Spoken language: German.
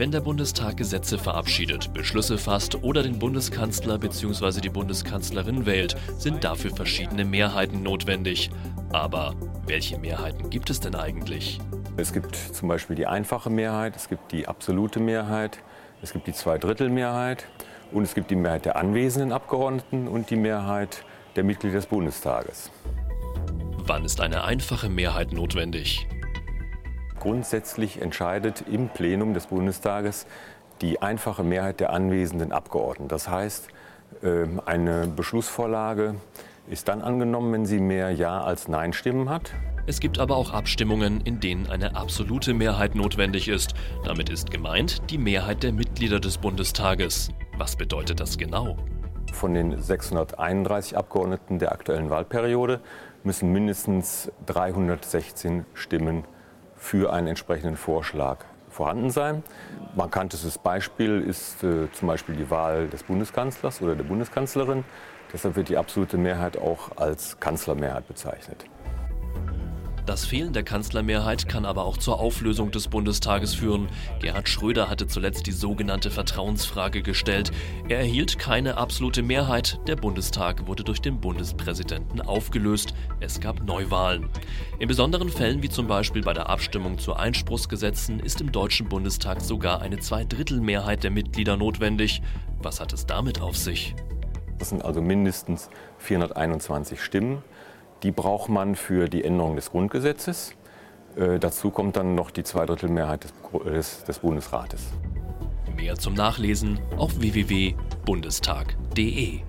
Wenn der Bundestag Gesetze verabschiedet, Beschlüsse fasst oder den Bundeskanzler bzw. die Bundeskanzlerin wählt, sind dafür verschiedene Mehrheiten notwendig. Aber welche Mehrheiten gibt es denn eigentlich? Es gibt zum Beispiel die einfache Mehrheit, es gibt die absolute Mehrheit, es gibt die Zweidrittelmehrheit und es gibt die Mehrheit der anwesenden Abgeordneten und die Mehrheit der Mitglieder des Bundestages. Wann ist eine einfache Mehrheit notwendig? Grundsätzlich entscheidet im Plenum des Bundestages die einfache Mehrheit der anwesenden Abgeordneten. Das heißt, ähm, eine Beschlussvorlage ist dann angenommen, wenn sie mehr Ja als Nein-Stimmen hat. Es gibt aber auch Abstimmungen, in denen eine absolute Mehrheit notwendig ist. Damit ist gemeint die Mehrheit der Mitglieder des Bundestages. Was bedeutet das genau? Von den 631 Abgeordneten der aktuellen Wahlperiode müssen mindestens 316 Stimmen für einen entsprechenden Vorschlag vorhanden sein. Markantestes Beispiel ist äh, zum Beispiel die Wahl des Bundeskanzlers oder der Bundeskanzlerin. Deshalb wird die absolute Mehrheit auch als Kanzlermehrheit bezeichnet. Das Fehlen der Kanzlermehrheit kann aber auch zur Auflösung des Bundestages führen. Gerhard Schröder hatte zuletzt die sogenannte Vertrauensfrage gestellt. Er erhielt keine absolute Mehrheit. Der Bundestag wurde durch den Bundespräsidenten aufgelöst. Es gab Neuwahlen. In besonderen Fällen, wie zum Beispiel bei der Abstimmung zu Einspruchsgesetzen, ist im Deutschen Bundestag sogar eine Zweidrittelmehrheit der Mitglieder notwendig. Was hat es damit auf sich? Das sind also mindestens 421 Stimmen. Die braucht man für die Änderung des Grundgesetzes. Äh, dazu kommt dann noch die Zweidrittelmehrheit des, des, des Bundesrates. Mehr zum Nachlesen auf www.bundestag.de.